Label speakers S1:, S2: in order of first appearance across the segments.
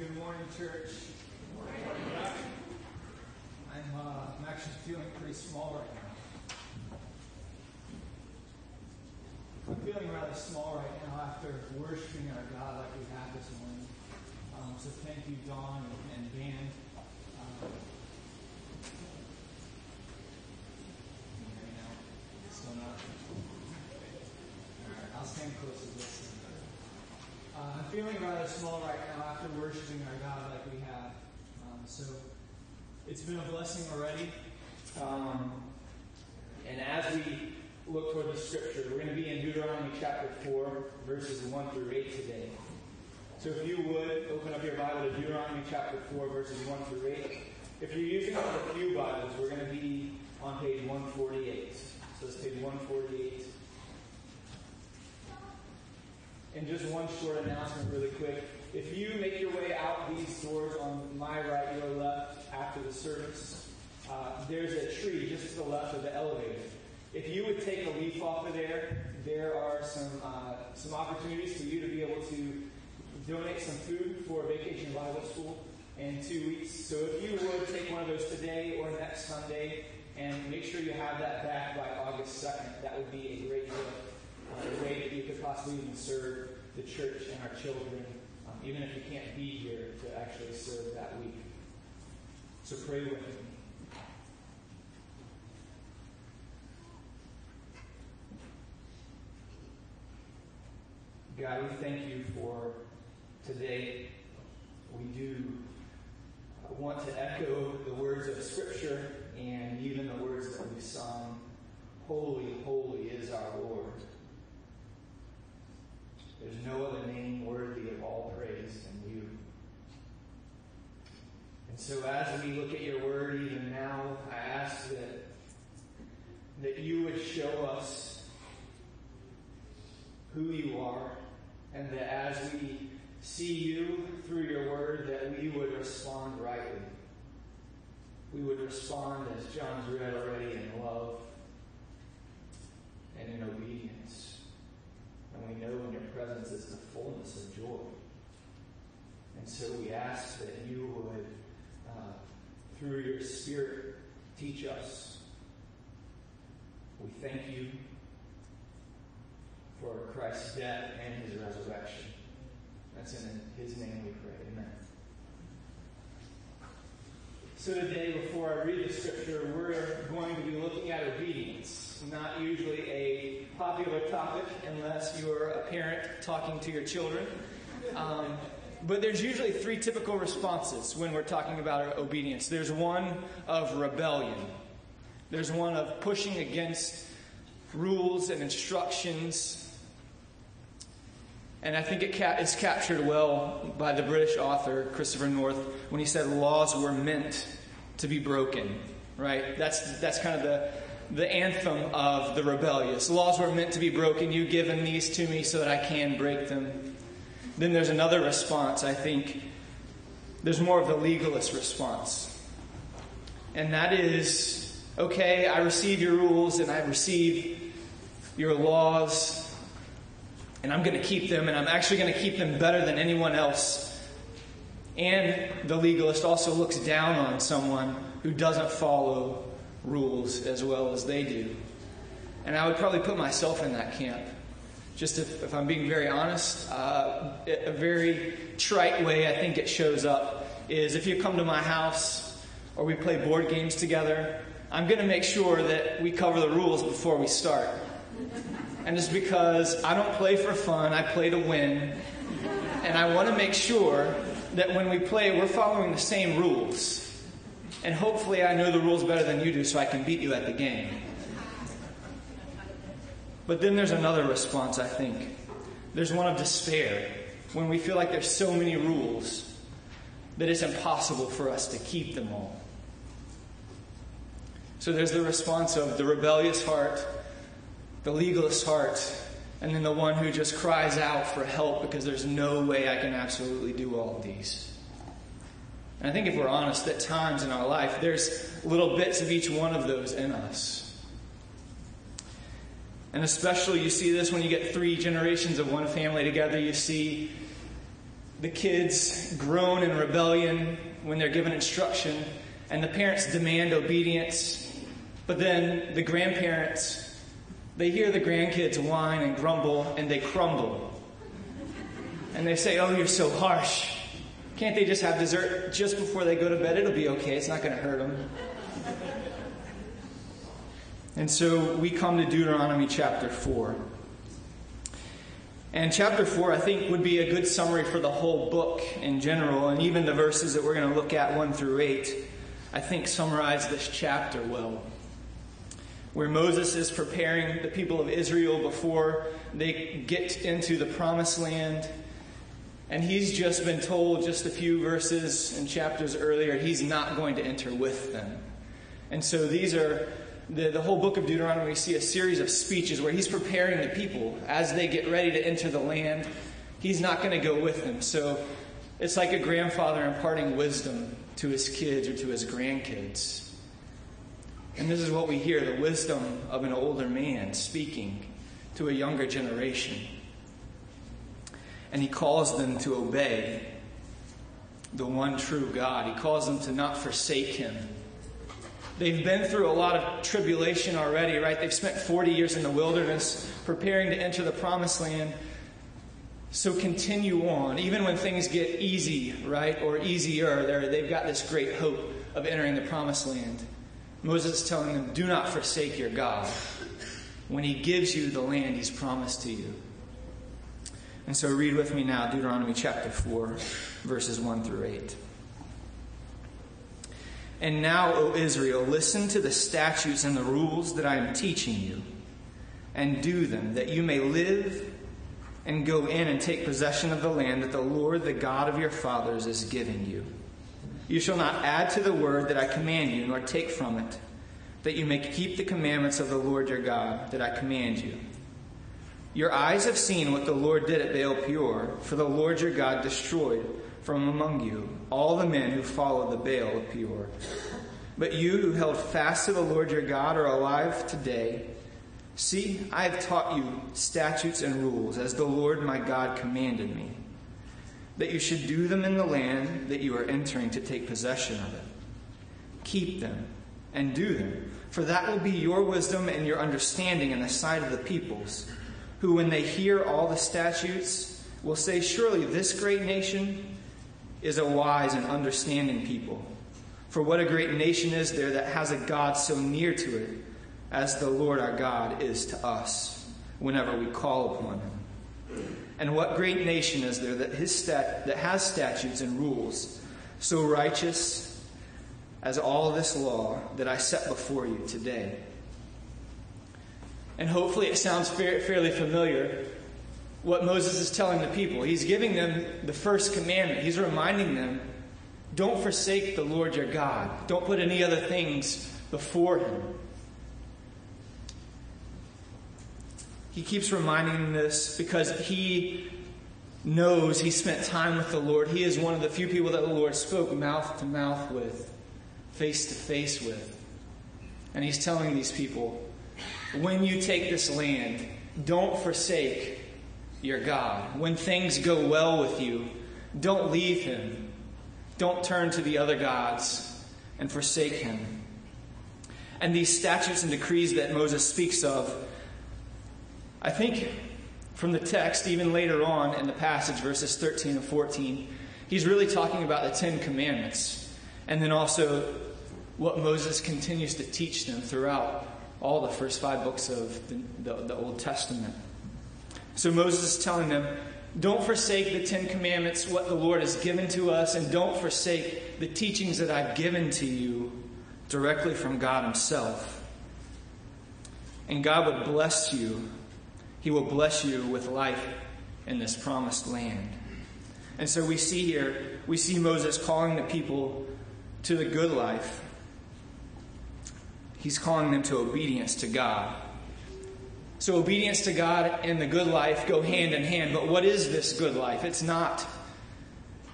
S1: Good morning, church. I'm, uh, I'm actually feeling pretty small right now. I'm feeling rather small right now after worshiping our God like we have this morning. Um, so thank you, Don and, and Dan. Me now? Still not? All right, I'll stand close to this. Uh, I'm feeling rather small right now after worshiping our God like we have. Um, so it's been a blessing already. Um, and as we look toward the scripture, we're going to be in Deuteronomy chapter 4, verses 1 through 8 today. So if you would, open up your Bible to Deuteronomy chapter 4, verses 1 through 8. If you're using one of the Pew Bibles, we're going to be on page 148. So it's page 148. And just one short announcement, really quick. If you make your way out these doors on my right, your left, after the service, uh, there's a tree just to the left of the elevator. If you would take a leaf off of there, there are some uh, some opportunities for you to be able to donate some food for Vacation Bible School in two weeks. So if you would take one of those today or next Sunday, and make sure you have that back by August 2nd, that would be a great gift a way that you could possibly even serve the church and our children, um, even if you can't be here to actually serve that week. So pray with me. God, we thank you for today. We do uh, want to echo the words of Scripture and even the words that we've sung. Holy, holy is our Lord. There's no other name worthy of all praise than you. And so as we look at your word even now, I ask that, that you would show us who you are, and that as we see you through your word, that we would respond rightly. We would respond, as John's read already, in love and in obedience. And we know in your presence is the fullness of joy. And so we ask that you would, uh, through your Spirit, teach us. We thank you for Christ's death and his resurrection. That's in his name we pray. Amen. So today, before I read the scripture, we're going to be looking at obedience. Not usually a popular topic unless you're a parent talking to your children. Um, but there's usually three typical responses when we're talking about obedience. There's one of rebellion. There's one of pushing against rules and instructions. And I think it ca- captured well by the British author Christopher North when he said laws were meant to be broken. Right? That's that's kind of the the anthem of the rebellious. Laws were meant to be broken. You've given these to me so that I can break them. Then there's another response. I think there's more of the legalist response, and that is okay. I receive your rules and I receive your laws and I'm going to keep them, and I'm actually going to keep them better than anyone else. And the legalist also looks down on someone who doesn't follow rules as well as they do. And I would probably put myself in that camp. Just if, if I'm being very honest, uh, a very trite way I think it shows up is if you come to my house or we play board games together, I'm going to make sure that we cover the rules before we start and it's because I don't play for fun, I play to win. And I want to make sure that when we play, we're following the same rules. And hopefully, I know the rules better than you do, so I can beat you at the game. But then there's another response, I think. There's one of despair, when we feel like there's so many rules that it's impossible for us to keep them all. So there's the response of the rebellious heart the legalist heart, and then the one who just cries out for help because there's no way I can absolutely do all of these. And I think if we're honest, at times in our life, there's little bits of each one of those in us. And especially you see this when you get three generations of one family together. You see the kids groan in rebellion when they're given instruction, and the parents demand obedience. But then the grandparents, they hear the grandkids whine and grumble, and they crumble. And they say, Oh, you're so harsh. Can't they just have dessert just before they go to bed? It'll be okay, it's not going to hurt them. And so we come to Deuteronomy chapter 4. And chapter 4, I think, would be a good summary for the whole book in general, and even the verses that we're going to look at 1 through 8, I think summarize this chapter well. Where Moses is preparing the people of Israel before they get into the promised land. And he's just been told just a few verses and chapters earlier, he's not going to enter with them. And so these are the, the whole book of Deuteronomy, we see a series of speeches where he's preparing the people as they get ready to enter the land. He's not going to go with them. So it's like a grandfather imparting wisdom to his kids or to his grandkids. And this is what we hear the wisdom of an older man speaking to a younger generation. And he calls them to obey the one true God. He calls them to not forsake him They've been through a lot of tribulation already, right? They've spent 40 years in the wilderness preparing to enter the promised land. So continue on. Even when things get easy, right, or easier, they've got this great hope of entering the promised land. Moses is telling them, do not forsake your God when he gives you the land he's promised to you. And so read with me now Deuteronomy chapter 4, verses 1 through 8. And now, O Israel, listen to the statutes and the rules that I am teaching you, and do them, that you may live and go in and take possession of the land that the Lord, the God of your fathers, is giving you. You shall not add to the word that I command you, nor take from it, that you may keep the commandments of the Lord your God that I command you. Your eyes have seen what the Lord did at Baal Peor, for the Lord your God destroyed from among you all the men who followed the Baal of Peor. But you who held fast to the Lord your God are alive today. See, I have taught you statutes and rules, as the Lord my God commanded me, that you should do them in the land that you are entering to take possession of it. Keep them and do them, for that will be your wisdom and your understanding in the sight of the peoples, who, when they hear all the statutes, will say, Surely this great nation is a wise and understanding people. For what a great nation is there that has a God so near to it as the Lord our God is to us whenever we call upon him. And what great nation is there that, his stat, that has statutes and rules so righteous as all this law that I set before you today? And hopefully it sounds fairly familiar what Moses is telling the people. He's giving them the first commandment. He's reminding them don't forsake the Lord your God, don't put any other things before him. He keeps reminding them this because he knows he spent time with the Lord. He is one of the few people that the Lord spoke mouth to mouth with, face to face with. And he's telling these people when you take this land, don't forsake your God. When things go well with you, don't leave him. Don't turn to the other gods and forsake him. And these statutes and decrees that Moses speaks of, I think from the text, even later on in the passage, verses 13 and 14, he's really talking about the Ten Commandments. And then also what Moses continues to teach them throughout all the first five books of the, the, the Old Testament. So Moses is telling them, don't forsake the Ten Commandments, what the Lord has given to us, and don't forsake the teachings that I've given to you directly from God Himself. And God would bless you. He will bless you with life in this promised land. And so we see here, we see Moses calling the people to the good life. He's calling them to obedience to God. So, obedience to God and the good life go hand in hand. But what is this good life? It's not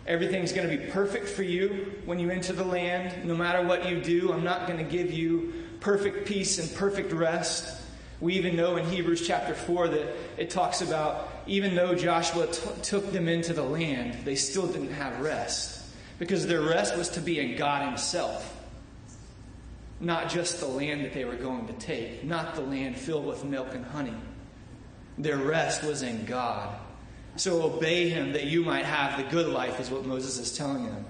S1: everything's going to be perfect for you when you enter the land. No matter what you do, I'm not going to give you perfect peace and perfect rest. We even know in Hebrews chapter 4 that it talks about even though Joshua t- took them into the land, they still didn't have rest. Because their rest was to be in God Himself. Not just the land that they were going to take, not the land filled with milk and honey. Their rest was in God. So obey Him that you might have the good life, is what Moses is telling them.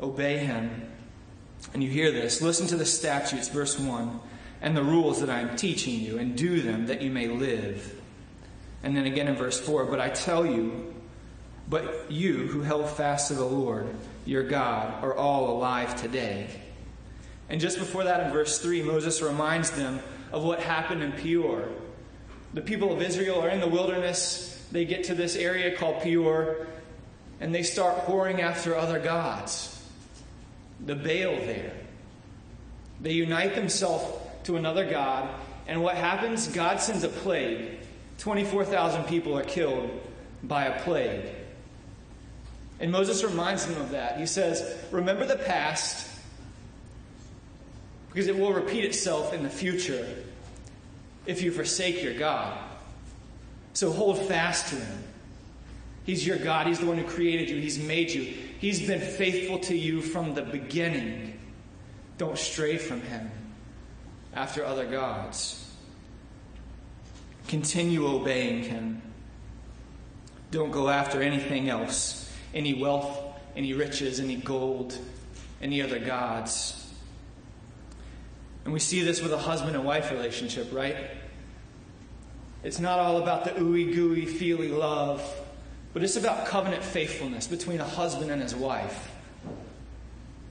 S1: Obey Him. And you hear this. Listen to the statutes, verse 1, and the rules that I am teaching you, and do them that you may live. And then again in verse 4 But I tell you, but you who held fast to the Lord, your God, are all alive today. And just before that, in verse 3, Moses reminds them of what happened in Peor. The people of Israel are in the wilderness. They get to this area called Peor, and they start whoring after other gods. The Baal there. They unite themselves to another God, and what happens? God sends a plague 24,000 people are killed by a plague. And Moses reminds them of that. He says, Remember the past, because it will repeat itself in the future if you forsake your God. So hold fast to Him. He's your God. He's the one who created you, He's made you. He's been faithful to you from the beginning. Don't stray from Him after other gods. Continue obeying Him. Don't go after anything else any wealth, any riches, any gold, any other gods. And we see this with a husband and wife relationship, right? It's not all about the ooey gooey, feely love, but it's about covenant faithfulness between a husband and his wife.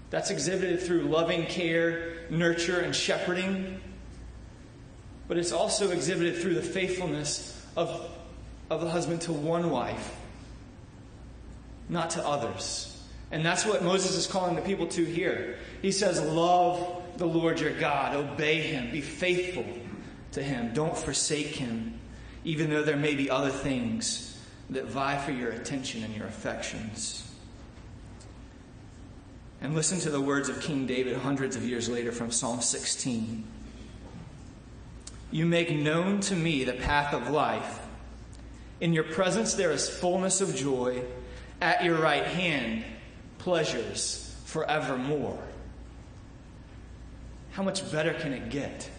S1: That's exhibited through loving care, nurture, and shepherding but it's also exhibited through the faithfulness of, of the husband to one wife, not to others. And that's what Moses is calling the people to here. He says, Love the Lord your God, obey him, be faithful to him, don't forsake him, even though there may be other things that vie for your attention and your affections. And listen to the words of King David hundreds of years later from Psalm 16. You make known to me the path of life. In your presence there is fullness of joy. At your right hand, pleasures forevermore. How much better can it get?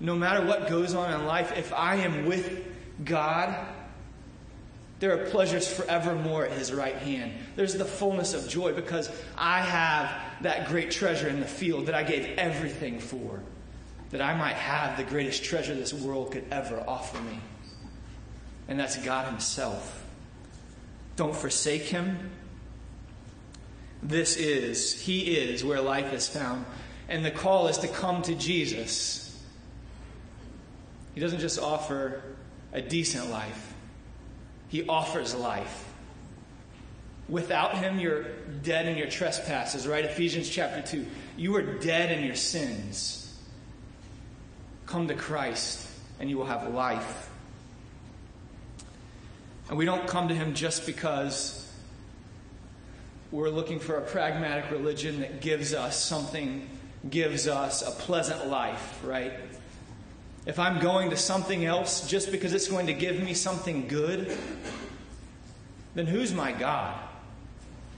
S1: No matter what goes on in life, if I am with God, there are pleasures forevermore at his right hand. There's the fullness of joy because I have that great treasure in the field that I gave everything for that I might have the greatest treasure this world could ever offer me. And that's God Himself. Don't forsake Him. This is, He is where life is found. And the call is to come to Jesus. He doesn't just offer a decent life, He offers life. Without Him, you're dead in your trespasses, right? Ephesians chapter 2. You are dead in your sins. Come to Christ, and you will have life. And we don't come to Him just because we're looking for a pragmatic religion that gives us something, gives us a pleasant life, right? If I'm going to something else just because it's going to give me something good, then who's my God?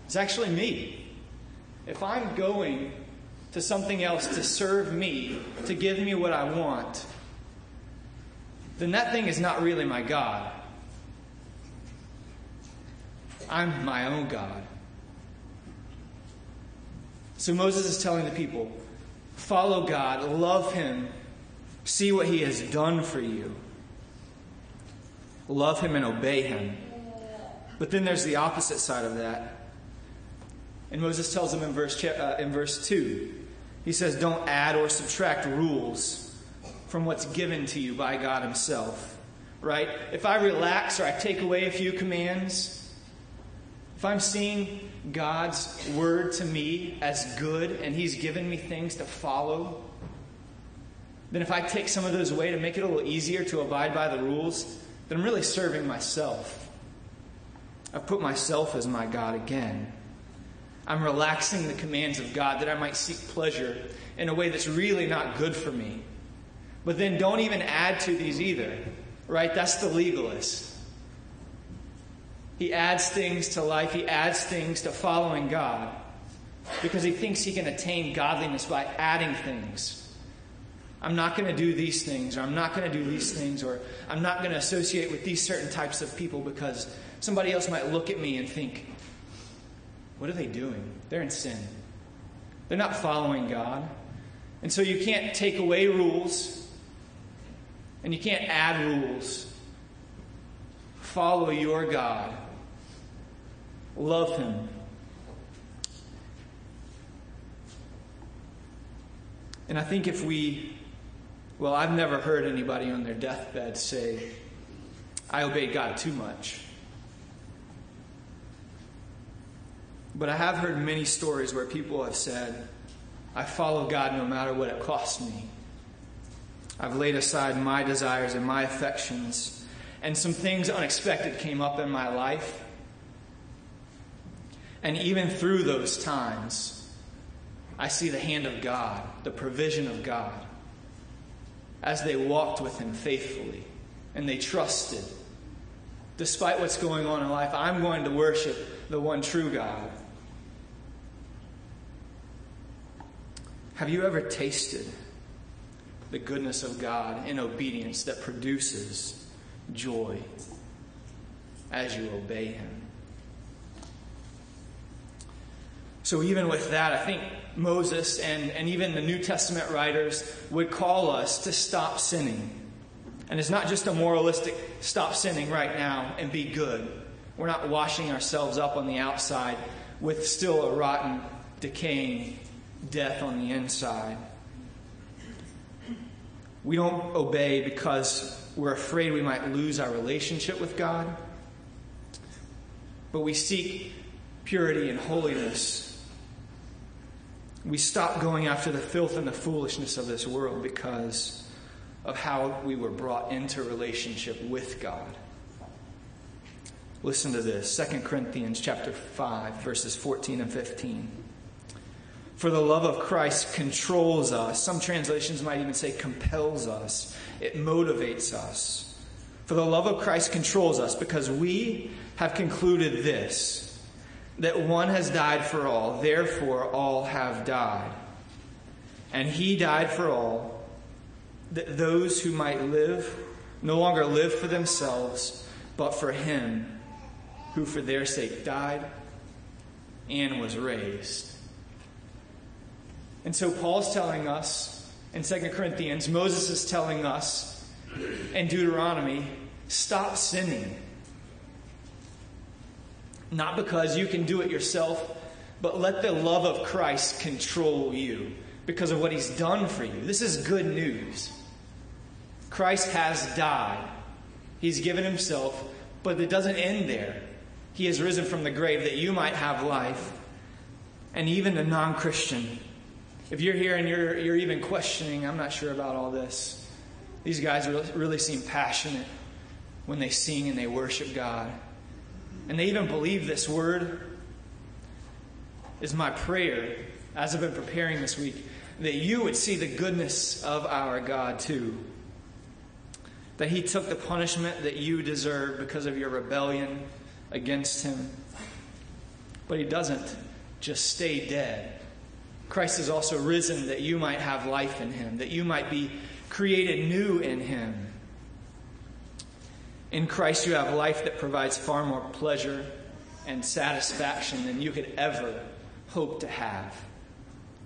S1: It's actually me. If I'm going to something else to serve me, to give me what I want, then that thing is not really my God. I'm my own God. So Moses is telling the people follow God, love Him, see what He has done for you, love Him and obey Him. But then there's the opposite side of that. And Moses tells them in verse, uh, in verse 2 he says, don't add or subtract rules from what's given to you by God Himself. Right? If I relax or I take away a few commands, if I'm seeing God's word to me as good and He's given me things to follow, then if I take some of those away to make it a little easier to abide by the rules, then I'm really serving myself. I've put myself as my God again. I'm relaxing the commands of God that I might seek pleasure in a way that's really not good for me. But then don't even add to these either. right? That's the legalist. He adds things to life, he adds things to following God because he thinks he can attain godliness by adding things. I'm not going to do these things, or I'm not going to do these things, or I'm not going to associate with these certain types of people because somebody else might look at me and think, what are they doing? They're in sin. They're not following God. And so you can't take away rules, and you can't add rules. Follow your God, love Him. And I think if we well, I've never heard anybody on their deathbed say, I obeyed God too much. But I have heard many stories where people have said, I follow God no matter what it costs me. I've laid aside my desires and my affections, and some things unexpected came up in my life. And even through those times, I see the hand of God, the provision of God as they walked with him faithfully and they trusted. Despite what's going on in life, I'm going to worship the one true God. Have you ever tasted the goodness of God in obedience that produces joy as you obey Him? So, even with that, I think Moses and, and even the New Testament writers would call us to stop sinning. And it's not just a moralistic stop sinning right now and be good. We're not washing ourselves up on the outside with still a rotten, decaying death on the inside. We don't obey because we're afraid we might lose our relationship with God. But we seek purity and holiness we stop going after the filth and the foolishness of this world because of how we were brought into relationship with God. Listen to this 2 Corinthians chapter 5 verses 14 and 15. For the love of Christ controls us. Some translations might even say compels us. It motivates us. For the love of Christ controls us because we have concluded this that one has died for all, therefore all have died. And he died for all, that those who might live no longer live for themselves, but for him who for their sake died and was raised. And so Paul's telling us in 2 Corinthians, Moses is telling us in Deuteronomy, stop sinning. Not because you can do it yourself, but let the love of Christ control you because of what he's done for you. This is good news. Christ has died, he's given himself, but it doesn't end there. He has risen from the grave that you might have life. And even a non Christian, if you're here and you're, you're even questioning, I'm not sure about all this, these guys really seem passionate when they sing and they worship God and they even believe this word, is my prayer as I've been preparing this week that you would see the goodness of our God too. That He took the punishment that you deserve because of your rebellion against Him. But He doesn't just stay dead. Christ is also risen that you might have life in Him, that you might be created new in Him. In Christ, you have life that provides far more pleasure and satisfaction than you could ever hope to have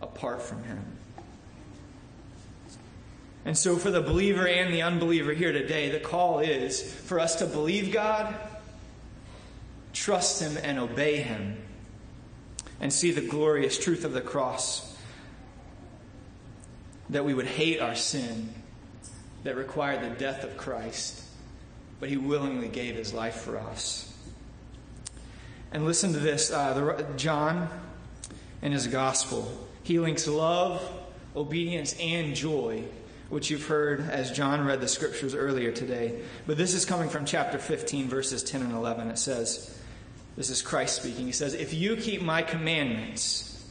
S1: apart from Him. And so, for the believer and the unbeliever here today, the call is for us to believe God, trust Him, and obey Him, and see the glorious truth of the cross. That we would hate our sin that required the death of Christ but he willingly gave his life for us. And listen to this uh, the, John in his gospel. He links love, obedience, and joy, which you've heard as John read the scriptures earlier today. But this is coming from chapter 15, verses 10 and 11. It says, This is Christ speaking. He says, If you keep my commandments,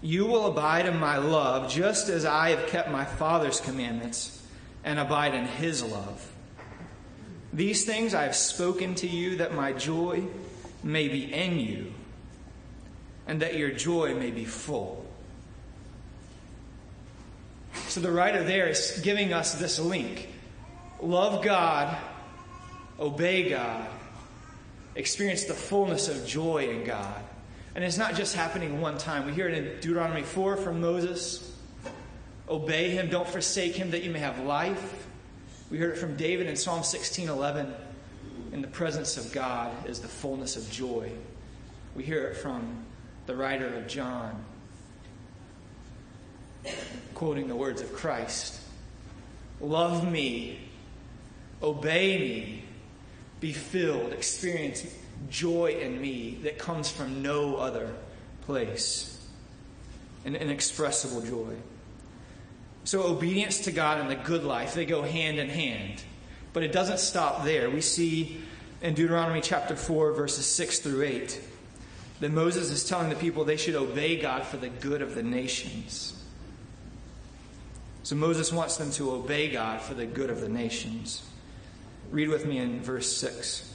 S1: you will abide in my love, just as I have kept my Father's commandments and abide in his love. These things I have spoken to you that my joy may be in you and that your joy may be full. So the writer there is giving us this link love God, obey God, experience the fullness of joy in God. And it's not just happening one time. We hear it in Deuteronomy 4 from Moses obey him, don't forsake him, that you may have life. We heard it from David in Psalm 16:11. In the presence of God is the fullness of joy. We hear it from the writer of John, quoting the words of Christ Love me, obey me, be filled, experience joy in me that comes from no other place, an inexpressible joy. So, obedience to God and the good life, they go hand in hand. But it doesn't stop there. We see in Deuteronomy chapter 4, verses 6 through 8, that Moses is telling the people they should obey God for the good of the nations. So, Moses wants them to obey God for the good of the nations. Read with me in verse 6.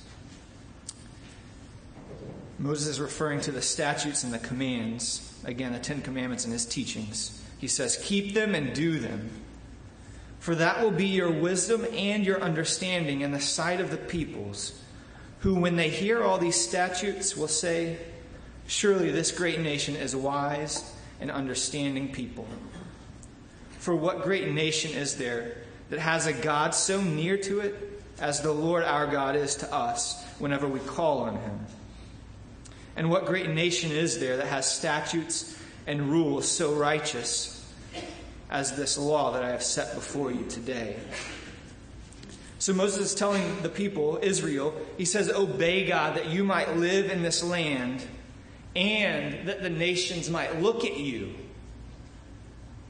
S1: Moses is referring to the statutes and the commands, again, the Ten Commandments and his teachings. He says, Keep them and do them, for that will be your wisdom and your understanding in the sight of the peoples, who, when they hear all these statutes, will say, Surely this great nation is wise and understanding people. For what great nation is there that has a God so near to it as the Lord our God is to us whenever we call on him? And what great nation is there that has statutes and rules so righteous as this law that I have set before you today. So Moses is telling the people, Israel, he says, Obey God that you might live in this land and that the nations might look at you.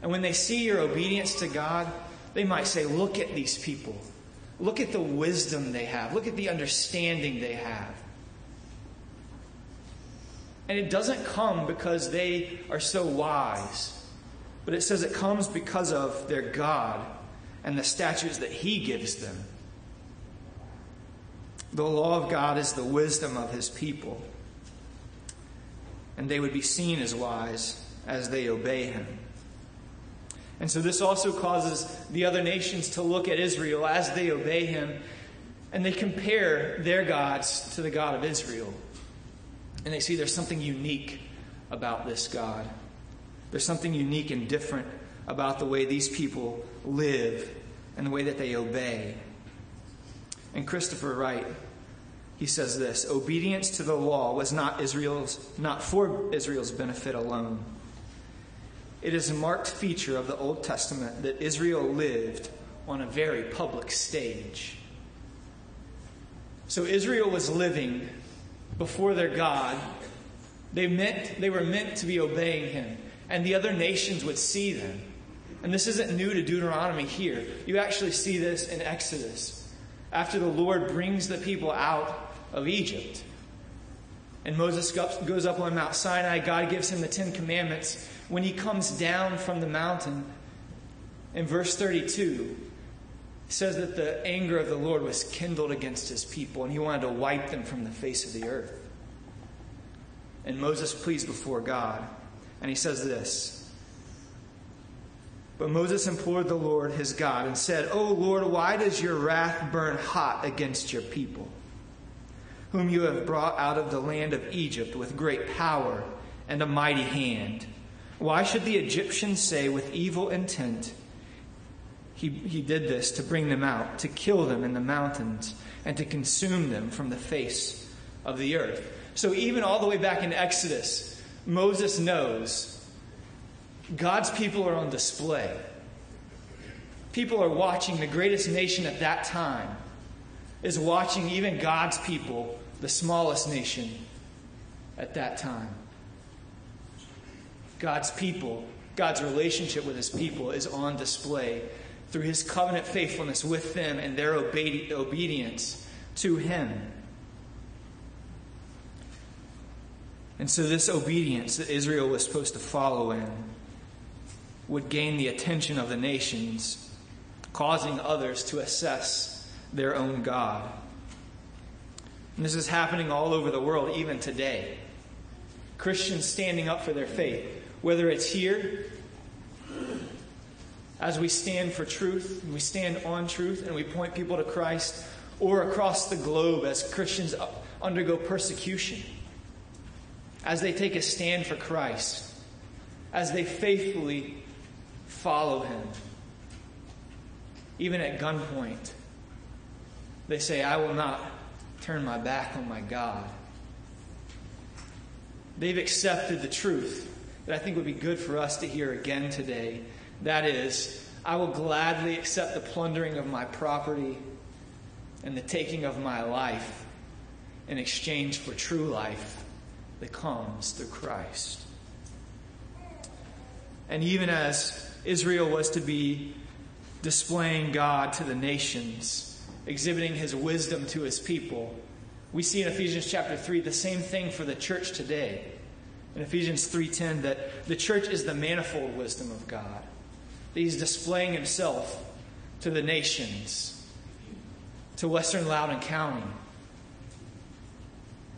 S1: And when they see your obedience to God, they might say, Look at these people. Look at the wisdom they have. Look at the understanding they have. And it doesn't come because they are so wise, but it says it comes because of their God and the statutes that He gives them. The law of God is the wisdom of His people, and they would be seen as wise as they obey Him. And so this also causes the other nations to look at Israel as they obey Him, and they compare their gods to the God of Israel and they see there's something unique about this God. There's something unique and different about the way these people live and the way that they obey. And Christopher Wright, he says this obedience to the law was not Israel's not for Israel's benefit alone. It is a marked feature of the Old Testament that Israel lived on a very public stage. So Israel was living before their God, they meant they were meant to be obeying him, and the other nations would see them. And this isn't new to Deuteronomy here. You actually see this in Exodus. After the Lord brings the people out of Egypt. And Moses goes up on Mount Sinai. God gives him the Ten Commandments. When he comes down from the mountain, in verse 32, says that the anger of the Lord was kindled against his people, and he wanted to wipe them from the face of the earth. And Moses pleads before God, and he says this. But Moses implored the Lord his God and said, O Lord, why does your wrath burn hot against your people, whom you have brought out of the land of Egypt with great power and a mighty hand? Why should the Egyptians say with evil intent, he, he did this to bring them out, to kill them in the mountains, and to consume them from the face of the earth. So, even all the way back in Exodus, Moses knows God's people are on display. People are watching. The greatest nation at that time is watching even God's people, the smallest nation at that time. God's people, God's relationship with his people is on display through his covenant faithfulness with them and their obe- obedience to him. And so, this obedience that Israel was supposed to follow in would gain the attention of the nations, causing others to assess their own God. And this is happening all over the world, even today. Christians standing up for their faith, whether it's here as we stand for truth, and we stand on truth, and we point people to Christ, or across the globe as Christians undergo persecution, as they take a stand for Christ, as they faithfully follow Him. Even at gunpoint, they say, I will not turn my back on my God. They've accepted the truth that I think would be good for us to hear again today. That is, I will gladly accept the plundering of my property and the taking of my life in exchange for true life that comes through Christ. And even as Israel was to be displaying God to the nations, exhibiting his wisdom to his people, we see in Ephesians chapter 3 the same thing for the church today. In Ephesians 3:10 that the church is the manifold wisdom of God. That he's displaying himself to the nations, to Western Loudoun County,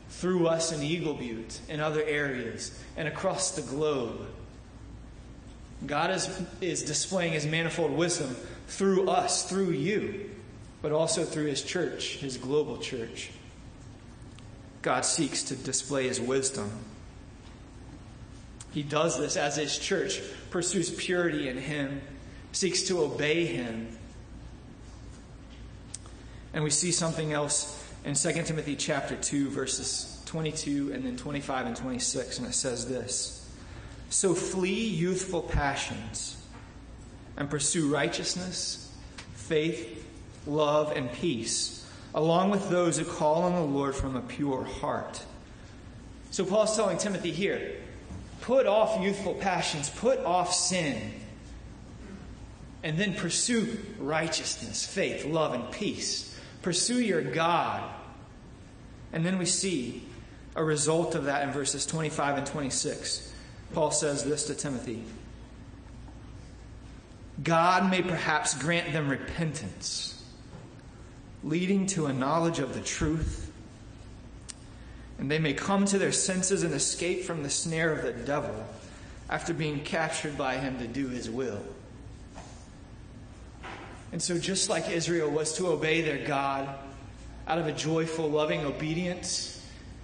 S1: through us in Eagle Butte and other areas, and across the globe. God is, is displaying his manifold wisdom through us, through you, but also through his church, his global church. God seeks to display his wisdom. He does this as his church pursues purity in him, seeks to obey him. And we see something else in 2 Timothy chapter 2 verses 22 and then 25 and 26 and it says this. So flee youthful passions and pursue righteousness, faith, love and peace, along with those who call on the Lord from a pure heart. So Paul's telling Timothy here, put off youthful passions, put off sin, and then pursue righteousness, faith, love, and peace. Pursue your God. And then we see a result of that in verses 25 and 26. Paul says this to Timothy God may perhaps grant them repentance, leading to a knowledge of the truth, and they may come to their senses and escape from the snare of the devil after being captured by him to do his will. And so, just like Israel was to obey their God out of a joyful, loving obedience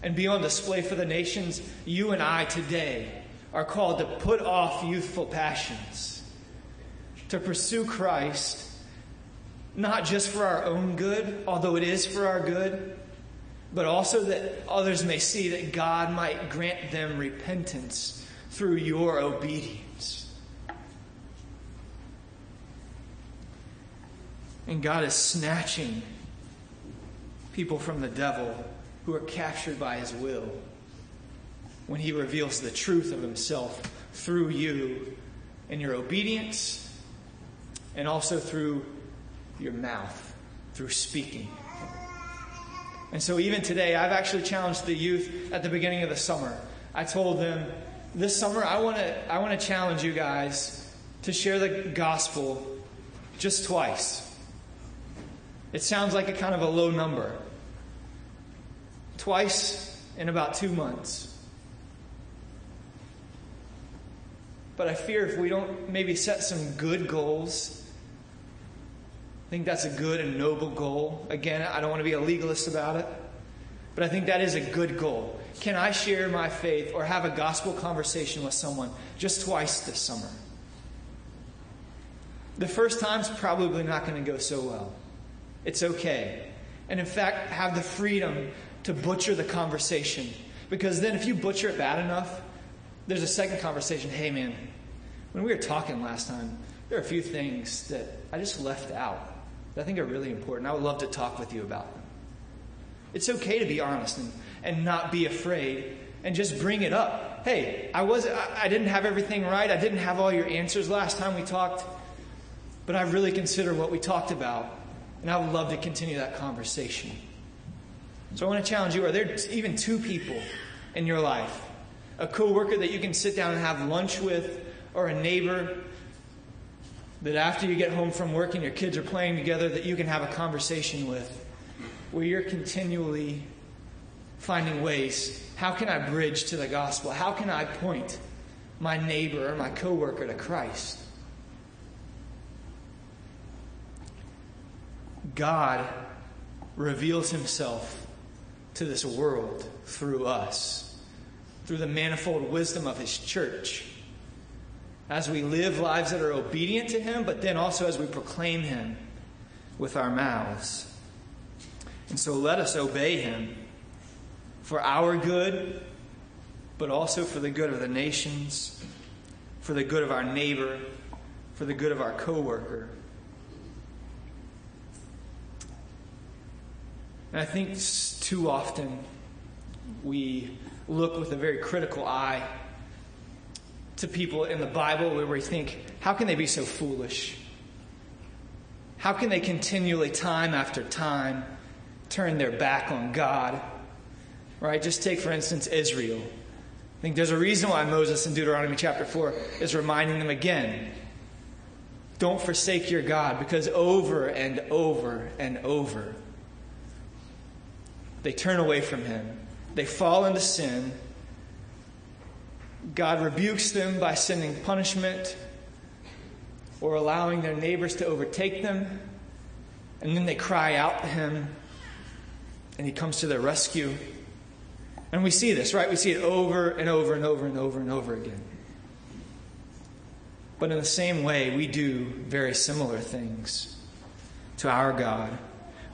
S1: and be on display for the nations, you and I today are called to put off youthful passions, to pursue Christ, not just for our own good, although it is for our good, but also that others may see that God might grant them repentance through your obedience. And God is snatching people from the devil who are captured by his will when he reveals the truth of himself through you and your obedience and also through your mouth, through speaking. And so, even today, I've actually challenged the youth at the beginning of the summer. I told them, this summer, I want to I want to challenge you guys to share the gospel just twice. It sounds like a kind of a low number. Twice in about two months. But I fear if we don't maybe set some good goals, I think that's a good and noble goal. Again, I don't want to be a legalist about it, but I think that is a good goal. Can I share my faith or have a gospel conversation with someone just twice this summer? The first time's probably not going to go so well. It's okay. And in fact, have the freedom to butcher the conversation. Because then, if you butcher it bad enough, there's a second conversation. Hey, man, when we were talking last time, there are a few things that I just left out that I think are really important. I would love to talk with you about them. It's okay to be honest and, and not be afraid and just bring it up. Hey, I was I, I didn't have everything right. I didn't have all your answers last time we talked, but I really consider what we talked about and I would love to continue that conversation. So I want to challenge you are there even two people in your life? A coworker that you can sit down and have lunch with, or a neighbor that after you get home from work and your kids are playing together, that you can have a conversation with where you're continually finding ways. How can I bridge to the gospel? How can I point my neighbor or my coworker to Christ? God reveals himself to this world through us, through the manifold wisdom of his church. As we live lives that are obedient to him, but then also as we proclaim him with our mouths. And so let us obey him for our good, but also for the good of the nations, for the good of our neighbor, for the good of our coworker. And I think too often we look with a very critical eye to people in the Bible where we think, how can they be so foolish? How can they continually, time after time, turn their back on God? Right? Just take, for instance, Israel. I think there's a reason why Moses in Deuteronomy chapter 4 is reminding them again don't forsake your God, because over and over and over, they turn away from Him. They fall into sin. God rebukes them by sending punishment or allowing their neighbors to overtake them. And then they cry out to Him, and He comes to their rescue. And we see this, right? We see it over and over and over and over and over again. But in the same way, we do very similar things to our God.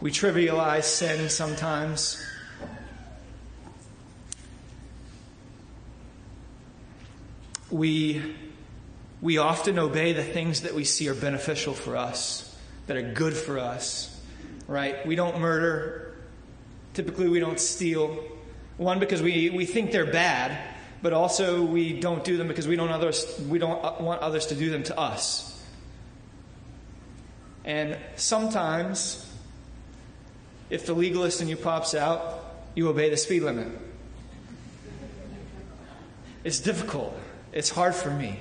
S1: We trivialize sin sometimes. We, we often obey the things that we see are beneficial for us, that are good for us, right? We don't murder. Typically, we don't steal. One, because we, we think they're bad, but also we don't do them because we don't, others, we don't uh, want others to do them to us. And sometimes if the legalist in you pops out, you obey the speed limit. It's difficult. It's hard for me.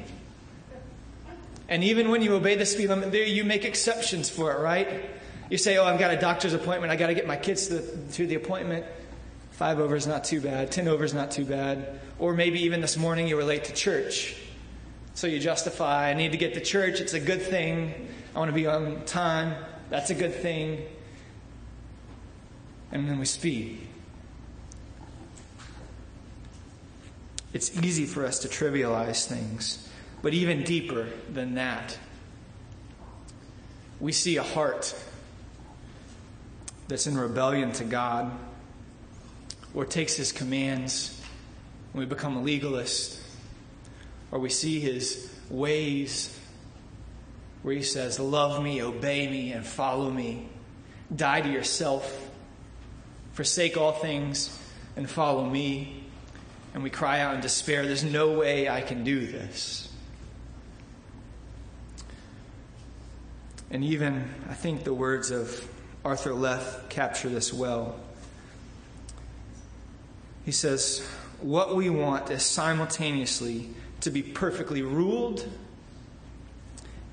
S1: And even when you obey the speed limit, there you make exceptions for it, right? You say, "Oh, I've got a doctor's appointment. I got to get my kids to the, to the appointment." Five over is not too bad. Ten over is not too bad. Or maybe even this morning you were late to church, so you justify, "I need to get to church. It's a good thing. I want to be on time. That's a good thing." and then we speed. It's easy for us to trivialize things, but even deeper than that, we see a heart that's in rebellion to God or takes his commands and we become a legalist or we see his ways where he says, Love me, obey me, and follow me. Die to yourself Forsake all things and follow me. And we cry out in despair, There's no way I can do this. And even, I think the words of Arthur Leff capture this well. He says, What we want is simultaneously to be perfectly ruled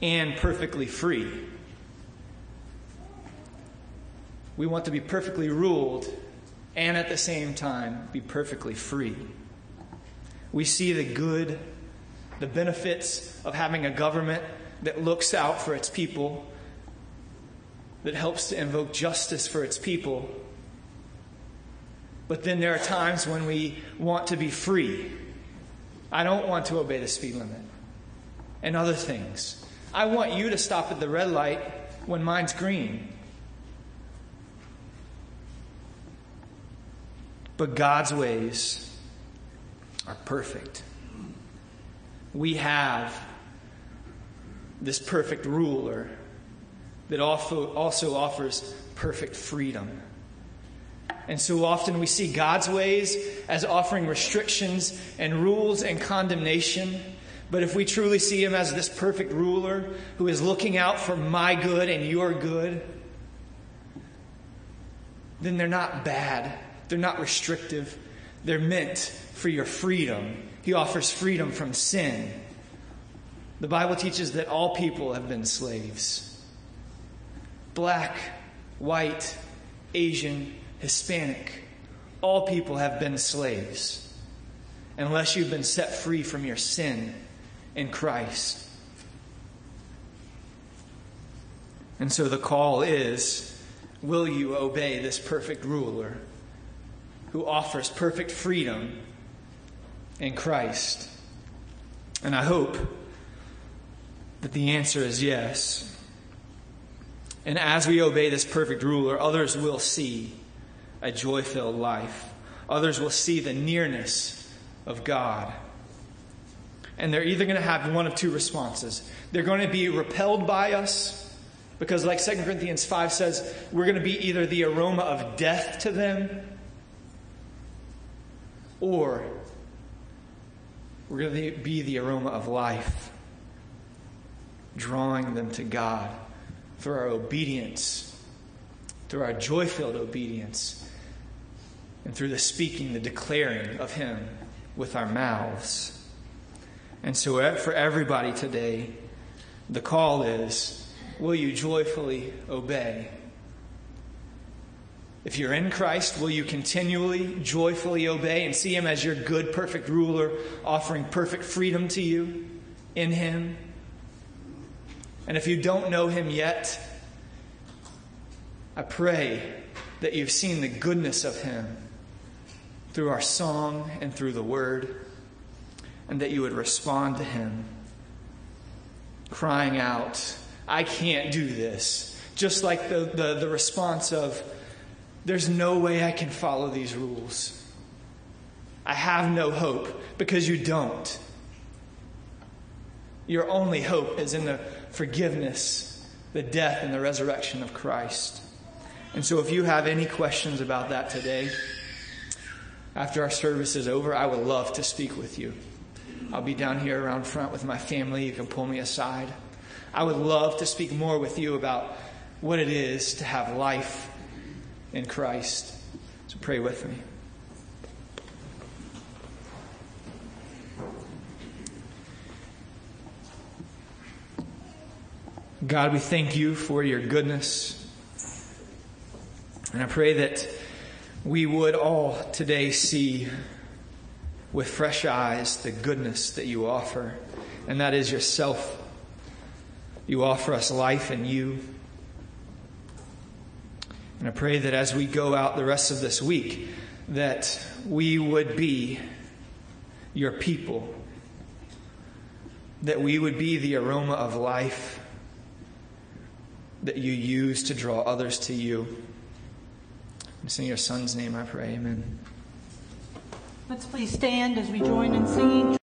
S1: and perfectly free. We want to be perfectly ruled and at the same time be perfectly free. We see the good, the benefits of having a government that looks out for its people, that helps to invoke justice for its people. But then there are times when we want to be free. I don't want to obey the speed limit and other things. I want you to stop at the red light when mine's green. But God's ways are perfect. We have this perfect ruler that also offers perfect freedom. And so often we see God's ways as offering restrictions and rules and condemnation. But if we truly see Him as this perfect ruler who is looking out for my good and your good, then they're not bad. They're not restrictive, they're meant for your freedom. He offers freedom from sin. The Bible teaches that all people have been slaves black, white, Asian, Hispanic. All people have been slaves unless you've been set free from your sin in Christ. And so the call is will you obey this perfect ruler who offers perfect freedom in Christ? And I hope that the answer is yes. And as we obey this perfect ruler, others will see a joy filled life. Others will see the nearness of God. And they're either going to have one of two responses. They're going to be repelled by us, because, like 2 Corinthians 5 says, we're going to be either the aroma of death to them, or we're going to be the aroma of life, drawing them to God through our obedience, through our joy filled obedience, and through the speaking, the declaring of Him with our mouths. And so, for everybody today, the call is will you joyfully obey? If you're in Christ, will you continually, joyfully obey and see Him as your good, perfect ruler, offering perfect freedom to you in Him? And if you don't know Him yet, I pray that you've seen the goodness of Him through our song and through the Word, and that you would respond to Him, crying out, I can't do this. Just like the, the, the response of, There's no way I can follow these rules. I have no hope because you don't. Your only hope is in the forgiveness, the death, and the resurrection of Christ. And so, if you have any questions about that today, after our service is over, I would love to speak with you. I'll be down here around front with my family. You can pull me aside. I would love to speak more with you about what it is to have life in Christ. So pray with me. God, we thank you for your goodness. And I pray that we would all today see with fresh eyes the goodness that you offer, and that is yourself. You offer us life in you. And I pray that as we go out the rest of this week, that we would be your people, that we would be the aroma of life that you use to draw others to you. It's in your son's name I pray. Amen.
S2: Let's please stand as we join in singing.